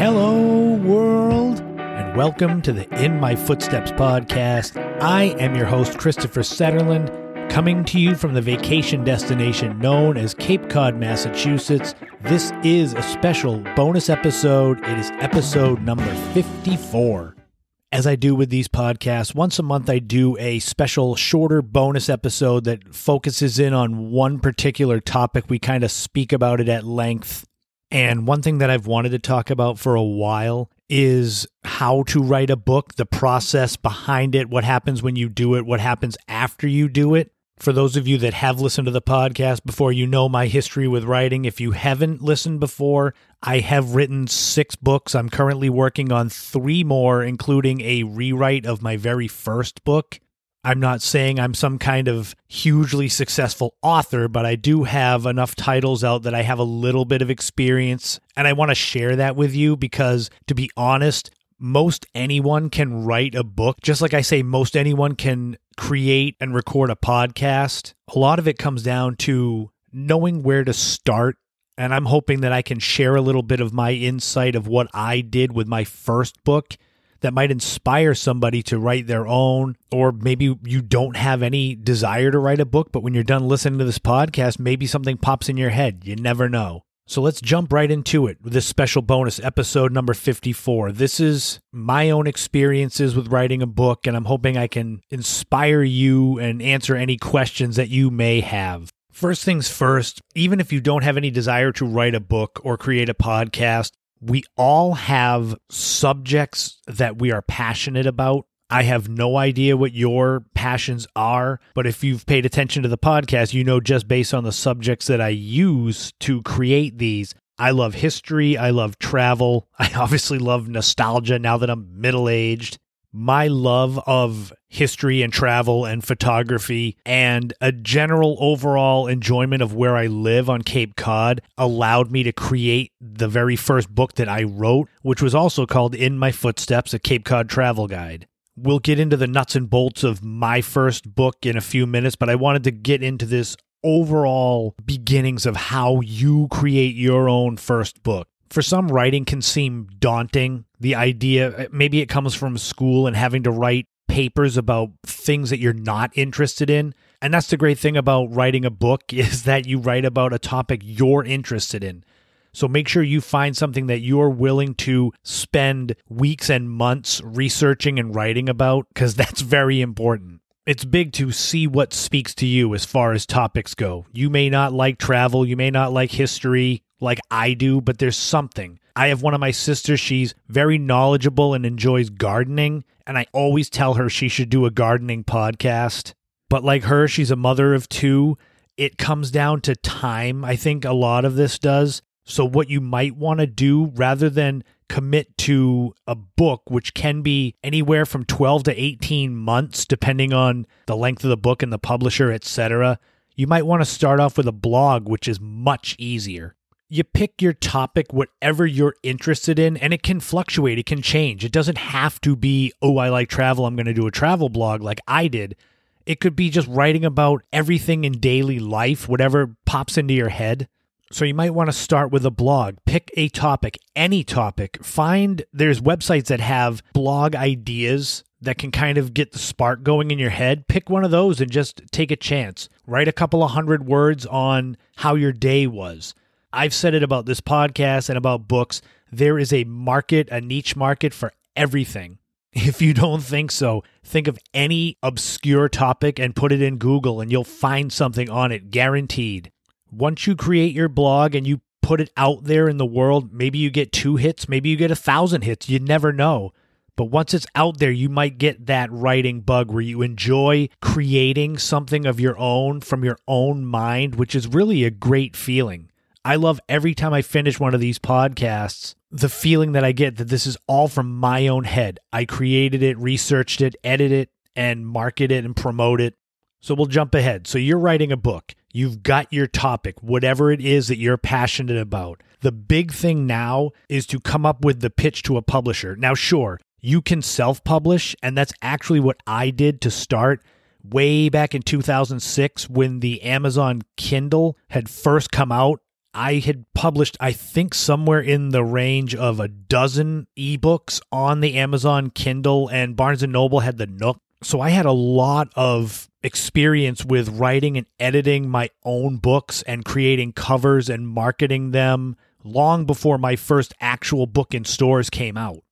Hello, world, and welcome to the In My Footsteps podcast. I am your host, Christopher Setterlund, coming to you from the vacation destination known as Cape Cod, Massachusetts. This is a special bonus episode. It is episode number 54. As I do with these podcasts, once a month I do a special shorter bonus episode that focuses in on one particular topic. We kind of speak about it at length. And one thing that I've wanted to talk about for a while is how to write a book, the process behind it, what happens when you do it, what happens after you do it. For those of you that have listened to the podcast before, you know my history with writing. If you haven't listened before, I have written six books. I'm currently working on three more, including a rewrite of my very first book. I'm not saying I'm some kind of hugely successful author, but I do have enough titles out that I have a little bit of experience. And I want to share that with you because, to be honest, most anyone can write a book. Just like I say, most anyone can create and record a podcast. A lot of it comes down to knowing where to start. And I'm hoping that I can share a little bit of my insight of what I did with my first book that might inspire somebody to write their own, or maybe you don't have any desire to write a book, but when you're done listening to this podcast, maybe something pops in your head. You never know. So let's jump right into it with this special bonus episode number 54. This is my own experiences with writing a book, and I'm hoping I can inspire you and answer any questions that you may have. First things first, even if you don't have any desire to write a book or create a podcast, we all have subjects that we are passionate about. I have no idea what your passions are, but if you've paid attention to the podcast, you know just based on the subjects that I use to create these, I love history, I love travel, I obviously love nostalgia now that I'm middle aged my love of history and travel and photography and a general overall enjoyment of where I live on Cape Cod allowed me to create the very first book that I wrote, which was also called In My Footsteps, a Cape Cod travel guide. We'll get into the nuts and bolts of my first book in a few minutes, but I wanted to get into this overall beginnings of how you create your own first book for some writing can seem daunting the idea uh, maybe it comes from school and having to write papers about things that you're not interested in and that's the great thing about writing a book is that you write about a topic you're interested in so make sure you find something that you're willing to spend weeks and months researching and writing about because that's very important it's big to see what speaks to you as far as topics go. You may not like travel, you may not like history, like I do, but there's something. I have one of my sisters, she's very knowledgeable and enjoys gardening, and I always tell her she should do a gardening podcast. But like her, she's a mother of two. It comes down to time. I think a lot of this does. So, what you might want to do rather than commit to a book, which can be anywhere from 12 to 18 months, depending on the length of the book and the publisher, etc., you might want to start off with a blog, which is much easier you pick your topic, whatever you're interested in, and it can fluctuate. It can change. It doesn't have to be, oh, I like travel. I'm going to do a travel blog like I did. It could be just writing about everything in daily life, whatever pops into your head. So you might want to start with a blog. Pick a topic, any topic. Find there's websites that have blog ideas that can kind of get the spark going in your head. Pick one of those and just take a chance. Write a couple of hundred words on how your day was I've said it about this podcast and about books. There is a market, a niche market for everything. If you don't think so, think of any obscure topic and put it in Google and you'll find something on it, guaranteed. Once you create your blog and you put it out there in the world, maybe you get two hits, maybe you get a thousand hits. You never know. But once it's out there, you might get that writing bug where you enjoy creating something of your own from your own mind, which is really a great feeling. I love every time I finish one of these podcasts, the feeling that I get that this is all from my own head. I created it, researched it, edited it, and market it and promote it. So we'll jump ahead. So you're writing a book. You've got your topic, whatever it is that you're passionate about. The big thing now is to come up with the pitch to a publisher. Now, sure, you can self publish, and that's actually what I did to start way back in 2006 when the Amazon Kindle had first come out I had published, I think, somewhere in the range of a dozen ebooks on the Amazon Kindle, and Barnes and Noble had the Nook. So I had a lot of experience with writing and editing my own books and creating covers and marketing them long before my first actual book in stores came out.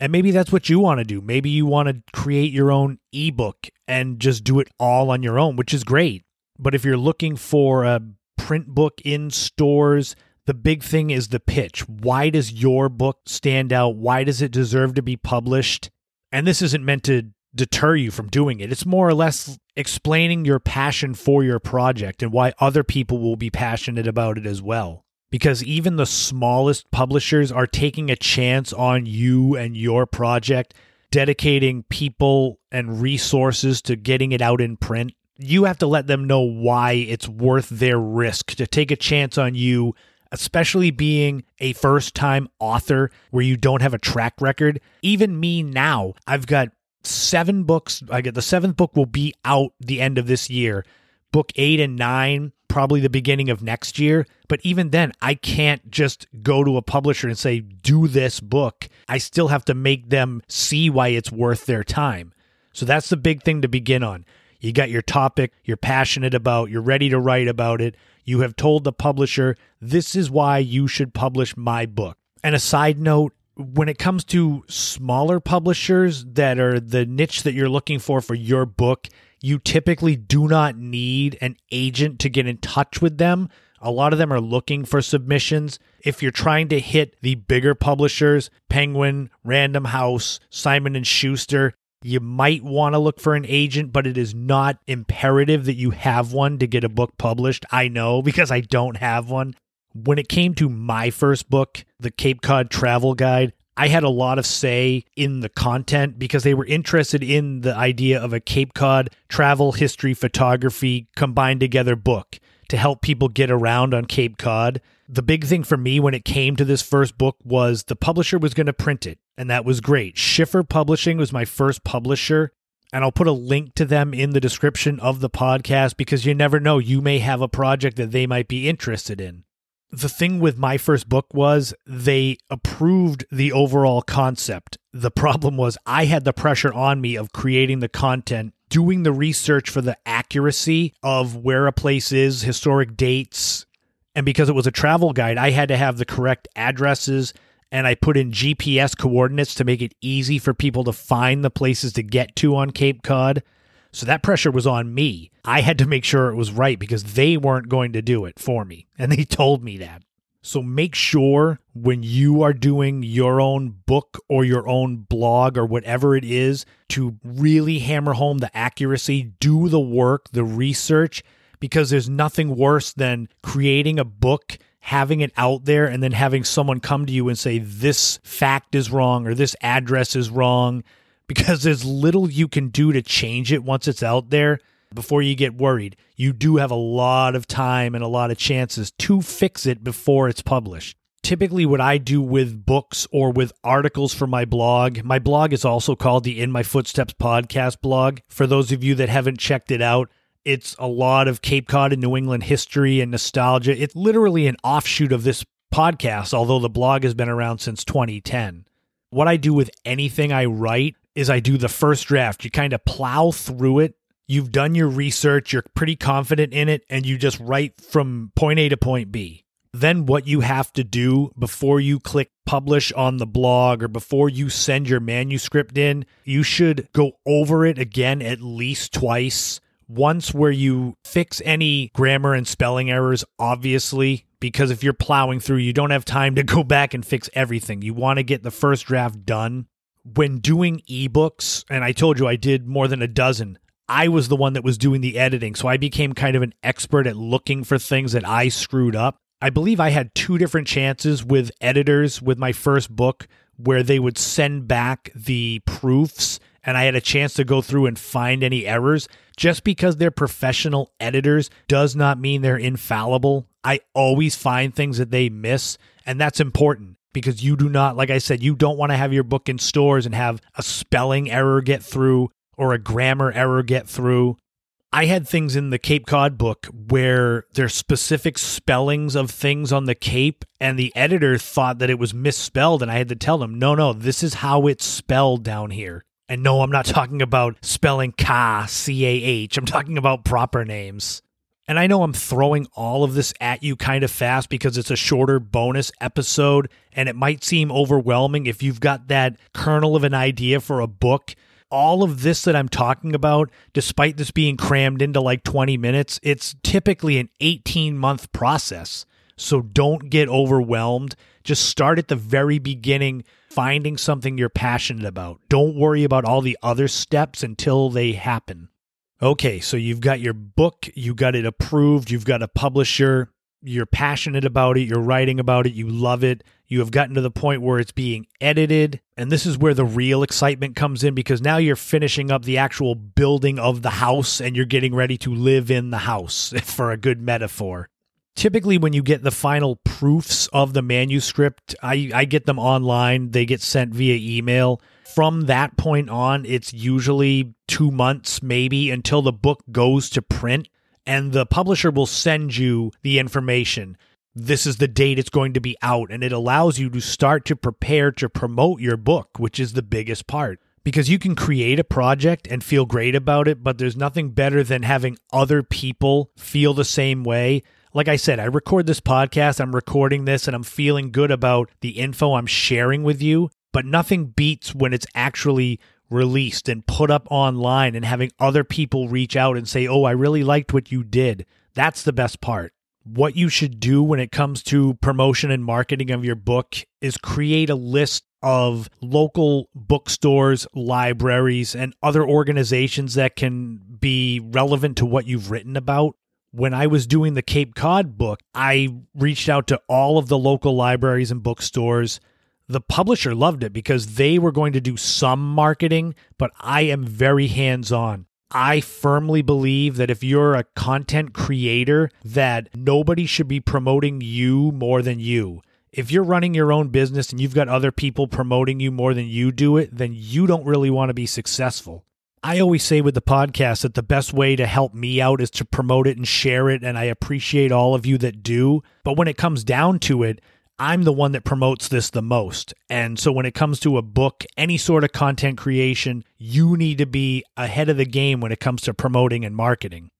And maybe that's what you want to do. Maybe you want to create your own ebook and just do it all on your own, which is great. But if you're looking for a print book in stores, the big thing is the pitch. Why does your book stand out? Why does it deserve to be published? And this isn't meant to deter you from doing it. It's more or less explaining your passion for your project and why other people will be passionate about it as well because even the smallest publishers are taking a chance on you and your project, dedicating people and resources to getting it out in print. You have to let them know why it's worth their risk to take a chance on you, especially being a first time author where you don't have a track record. Even me now, I've got seven books. I get the seventh book will be out the end of this year. Book eight and nine probably the beginning of next year. But even then, I can't just go to a publisher and say, do this book. I still have to make them see why it's worth their time. So that's the big thing to begin on. You got your topic you're passionate about, you're ready to write about it. You have told the publisher, this is why you should publish my book. And a side note, when it comes to smaller publishers that are the niche that you're looking for for your book, you typically do not need an agent to get in touch with them. A lot of them are looking for submissions. If you're trying to hit the bigger publishers, Penguin, Random House, Simon and Schuster, you might want to look for an agent, but it is not imperative that you have one to get a book published. I know because I don't have one. When it came to my first book, The Cape Cod Travel Guide, I had a lot of say in the content because they were interested in the idea of a Cape Cod travel history photography combined together book to help people get around on Cape Cod. The big thing for me when it came to this first book was the publisher was going to print it, and that was great. Schiffer Publishing was my first publisher, and I'll put a link to them in the description of the podcast because you never know, you may have a project that they might be interested in the thing with my first book was they approved the overall concept. The problem was I had the pressure on me of creating the content, doing the research for the accuracy of where a place is, historic dates. And because it was a travel guide, I had to have the correct addresses and I put in GPS coordinates to make it easy for people to find the places to get to on Cape Cod. So that pressure was on me. I had to make sure it was right because they weren't going to do it for me. And they told me that. So make sure when you are doing your own book or your own blog or whatever it is to really hammer home the accuracy, do the work, the research, because there's nothing worse than creating a book, having it out there, and then having someone come to you and say, this fact is wrong or this address is wrong because there's little you can do to change it once it's out there before you get worried. You do have a lot of time and a lot of chances to fix it before it's published. Typically, what I do with books or with articles for my blog, my blog is also called the In My Footsteps podcast blog. For those of you that haven't checked it out, it's a lot of Cape Cod and New England history and nostalgia. It's literally an offshoot of this podcast, although the blog has been around since 2010. What I do with anything I write is I do the first draft. You kind of plow through it. You've done your research, you're pretty confident in it, and you just write from point A to point B. Then, what you have to do before you click publish on the blog or before you send your manuscript in, you should go over it again at least twice. Once where you fix any grammar and spelling errors, obviously, because if you're plowing through, you don't have time to go back and fix everything. You want to get the first draft done when doing ebooks, and I told you I did more than a dozen, I was the one that was doing the editing. So I became kind of an expert at looking for things that I screwed up. I believe I had two different chances with editors with my first book where they would send back the proofs and I had a chance to go through and find any errors. Just because they're professional editors does not mean they're infallible. I always find things that they miss, and that's important because you do not, like I said, you don't want to have your book in stores and have a spelling error get through or a grammar error get through. I had things in the Cape Cod book where there's specific spellings of things on the Cape, and the editor thought that it was misspelled, and I had to tell them, no, no, this is how it's spelled down here. And no, I'm not talking about spelling Ka, C A H. I'm talking about proper names. And I know I'm throwing all of this at you kind of fast because it's a shorter bonus episode, and it might seem overwhelming if you've got that kernel of an idea for a book all of this that I'm talking about, despite this being crammed into like 20 minutes, it's typically an 18 month process. So don't get overwhelmed. Just start at the very beginning, finding something you're passionate about. Don't worry about all the other steps until they happen. Okay, so you've got your book, you got it approved, you've got a publisher, you're passionate about it, you're writing about it, you love it, you have gotten to the point where it's being edited. And this is where the real excitement comes in because now you're finishing up the actual building of the house and you're getting ready to live in the house, for a good metaphor. Typically, when you get the final proofs of the manuscript, I, I get them online, they get sent via email. From that point on, it's usually two months, maybe, until the book goes to print and the publisher will send you the information. This is the date it's going to be out, and it allows you to start to prepare to promote your book, which is the biggest part. Because you can create a project and feel great about it, but there's nothing better than having other people feel the same way. Like I said, I record this podcast, I'm recording this, and I'm feeling good about the info I'm sharing with you, but nothing beats when it's actually released and put up online and having other people reach out and say, Oh, I really liked what you did. That's the best part. What you should do when it comes to promotion and marketing of your book is create a list of local bookstores, libraries, and other organizations that can be relevant to what you've written about. When I was doing the Cape Cod book, I reached out to all of the local libraries and bookstores the publisher loved it because they were going to do some marketing, but I am very hands on. I firmly believe that if you're a content creator that nobody should be promoting you more than you. If you're running your own business and you've got other people promoting you more than you do it, then you don't really want to be successful. I always say with the podcast that the best way to help me out is to promote it and share it, and I appreciate all of you that do. But when it comes down to it, I'm the one that promotes this the most. And so when it comes to a book, any sort of content creation, you need to be ahead of the game when it comes to promoting and marketing.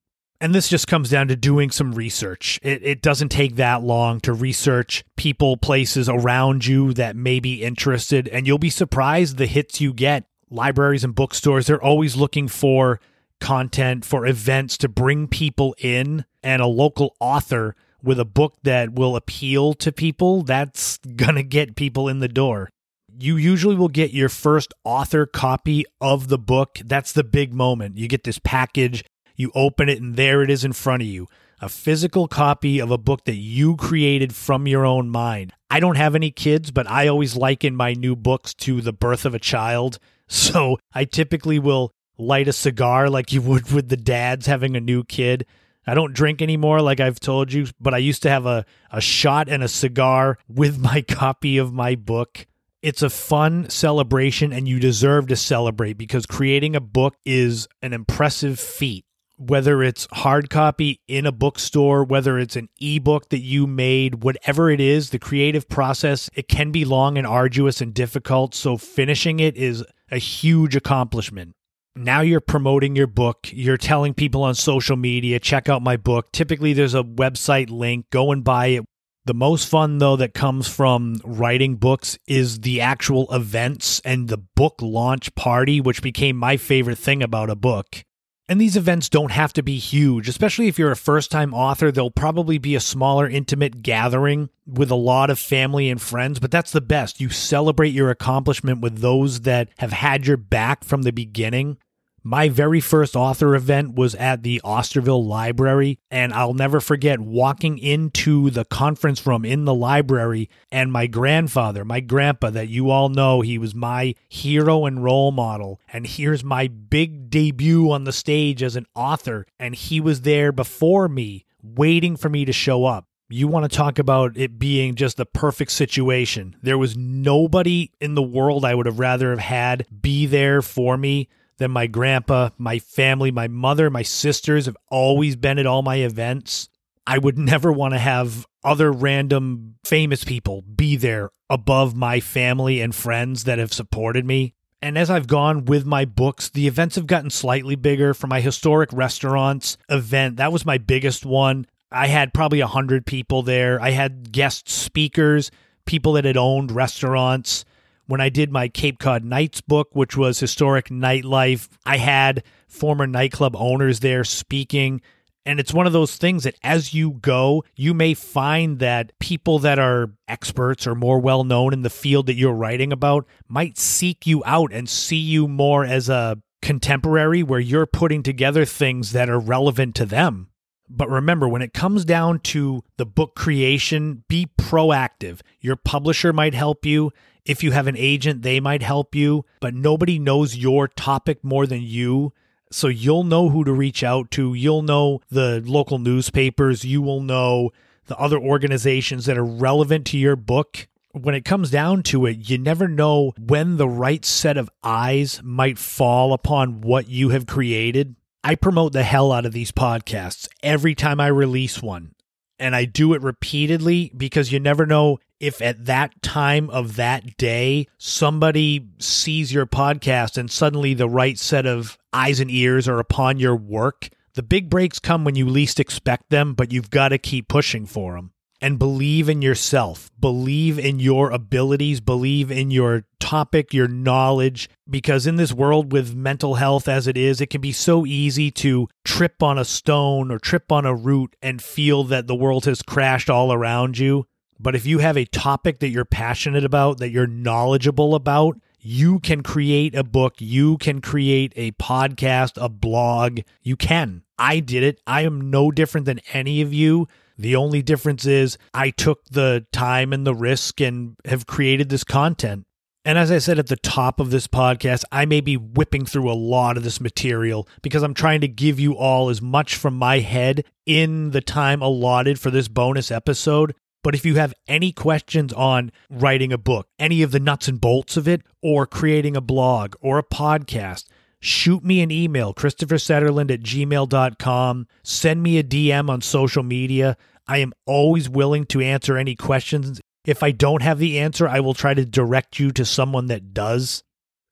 And this just comes down to doing some research. It, it doesn't take that long to research people, places around you that may be interested, and you'll be surprised the hits you get. Libraries and bookstores, they're always looking for content, for events to bring people in, and a local author with a book that will appeal to people, that's going to get people in the door. You usually will get your first author copy of the book. That's the big moment. You get this package, you open it, and there it is in front of you a physical copy of a book that you created from your own mind. I don't have any kids, but I always liken my new books to the birth of a child. So I typically will light a cigar like you would with the dads having a new kid. I don't drink anymore, like I've told you, but I used to have a, a shot and a cigar with my copy of my book. It's a fun celebration, and you deserve to celebrate because creating a book is an impressive feat. Whether it's hard copy in a bookstore, whether it's an ebook that you made, whatever it is, the creative process, it can be long and arduous and difficult. So finishing it is a huge accomplishment now you're promoting your book. You're telling people on social media, check out my book. Typically, there's a website link. Go and buy it. The most fun, though, that comes from writing books is the actual events and the book launch party, which became my favorite thing about a book. And these events don't have to be huge, especially if you're a first time author. They'll probably be a smaller, intimate gathering with a lot of family and friends, but that's the best. You celebrate your accomplishment with those that have had your back from the beginning. My very first author event was at the Osterville Library, and I'll never forget walking into the conference room in the library and my grandfather, my grandpa, that you all know, he was my hero and role model. And here's my big debut on the stage as an author, and he was there before me, waiting for me to show up. You want to talk about it being just the perfect situation. There was nobody in the world I would have rather have had be there for me than my grandpa, my family, my mother, my sisters have always been at all my events. I would never want to have other random famous people be there above my family and friends that have supported me. And as I've gone with my books, the events have gotten slightly bigger. For my historic restaurants event, that was my biggest one. I had probably 100 people there. I had guest speakers, people that had owned restaurants. When I did my Cape Cod Nights book, which was historic nightlife, I had former nightclub owners there speaking. And it's one of those things that as you go, you may find that people that are experts or more well known in the field that you're writing about might seek you out and see you more as a contemporary where you're putting together things that are relevant to them. But remember, when it comes down to the book creation, be proactive. Your publisher might help you. If you have an agent, they might help you, but nobody knows your topic more than you. So you'll know who to reach out to. You'll know the local newspapers. You will know the other organizations that are relevant to your book. When it comes down to it, you never know when the right set of eyes might fall upon what you have created. I promote the hell out of these podcasts every time I release one. And I do it repeatedly because you never know if at that time of that day somebody sees your podcast and suddenly the right set of eyes and ears are upon your work. The big breaks come when you least expect them, but you've got to keep pushing for them. And believe in yourself, believe in your abilities, believe in your topic, your knowledge, because in this world with mental health as it is, it can be so easy to trip on a stone or trip on a root and feel that the world has crashed all around you. But if you have a topic that you're passionate about, that you're knowledgeable about, you can create a book, you can create a podcast, a blog. You can. I did it. I am no different than any of you. The only difference is I took the time and the risk and have created this content. And as I said at the top of this podcast, I may be whipping through a lot of this material because I'm trying to give you all as much from my head in the time allotted for this bonus episode. But if you have any questions on writing a book, any of the nuts and bolts of it, or creating a blog or a podcast, shoot me an email, Christopher Setterlund at gmail.com. Send me a DM on social media. I am always willing to answer any questions. If I don't have the answer, I will try to direct you to someone that does.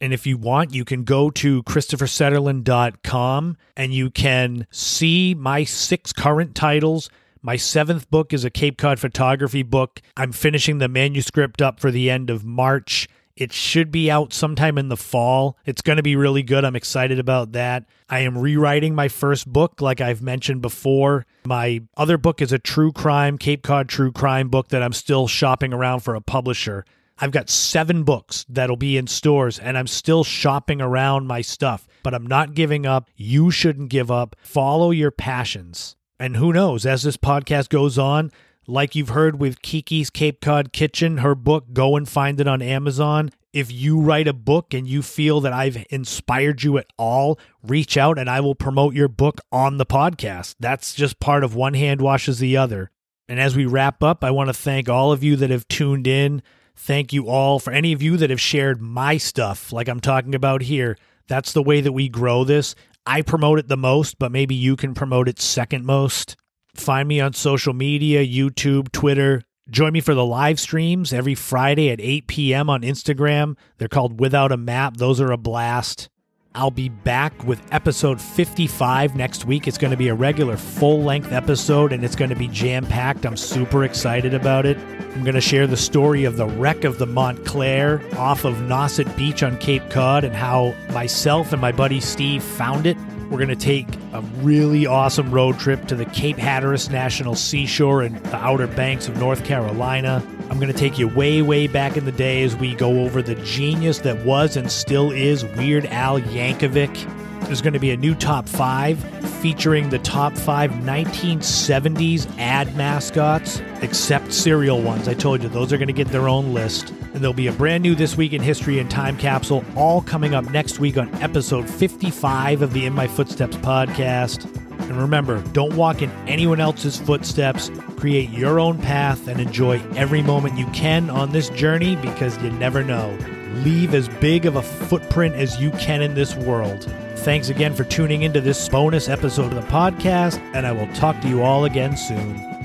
And if you want, you can go to ChristopherSetterlund.com and you can see my six current titles my seventh book is a Cape Cod photography book. I'm finishing the manuscript up for the end of March. It should be out sometime in the fall. It's going to be really good. I'm excited about that. I am rewriting my first book, like I've mentioned before. My other book is a true crime, Cape Cod true crime book that I'm still shopping around for a publisher. I've got seven books that'll be in stores, and I'm still shopping around my stuff, but I'm not giving up. You shouldn't give up. Follow your passions. And who knows, as this podcast goes on, like you've heard with Kiki's Cape Cod Kitchen, her book, go and find it on Amazon. If you write a book and you feel that I've inspired you at all, reach out and I will promote your book on the podcast. That's just part of one hand washes the other. And as we wrap up, I want to thank all of you that have tuned in. Thank you all for any of you that have shared my stuff, like I'm talking about here. That's the way that we grow this. I promote it the most, but maybe you can promote it second most. Find me on social media YouTube, Twitter. Join me for the live streams every Friday at 8 p.m. on Instagram. They're called Without a Map. Those are a blast. I'll be back with episode 55 next week. It's going to be a regular full length episode and it's going to be jam packed. I'm super excited about it. I'm going to share the story of the wreck of the Montclair off of Nauset Beach on Cape Cod and how myself and my buddy Steve found it. We're going to take a really awesome road trip to the Cape Hatteras National Seashore and the Outer Banks of North Carolina. I'm going to take you way, way back in the day as we go over the genius that was and still is Weird Al Yankovic. There's going to be a new top five featuring the top five 1970s ad mascots, except cereal ones. I told you those are going to get their own list. And there'll be a brand new This Week in History and Time Capsule, all coming up next week on episode 55 of the In My Footsteps podcast. And remember, don't walk in anyone else's footsteps. Create your own path and enjoy every moment you can on this journey because you never know. leave as big of a footprint as you can in this world. Thanks again for tuning into this bonus episode of the podcast, and I will talk to you all again soon.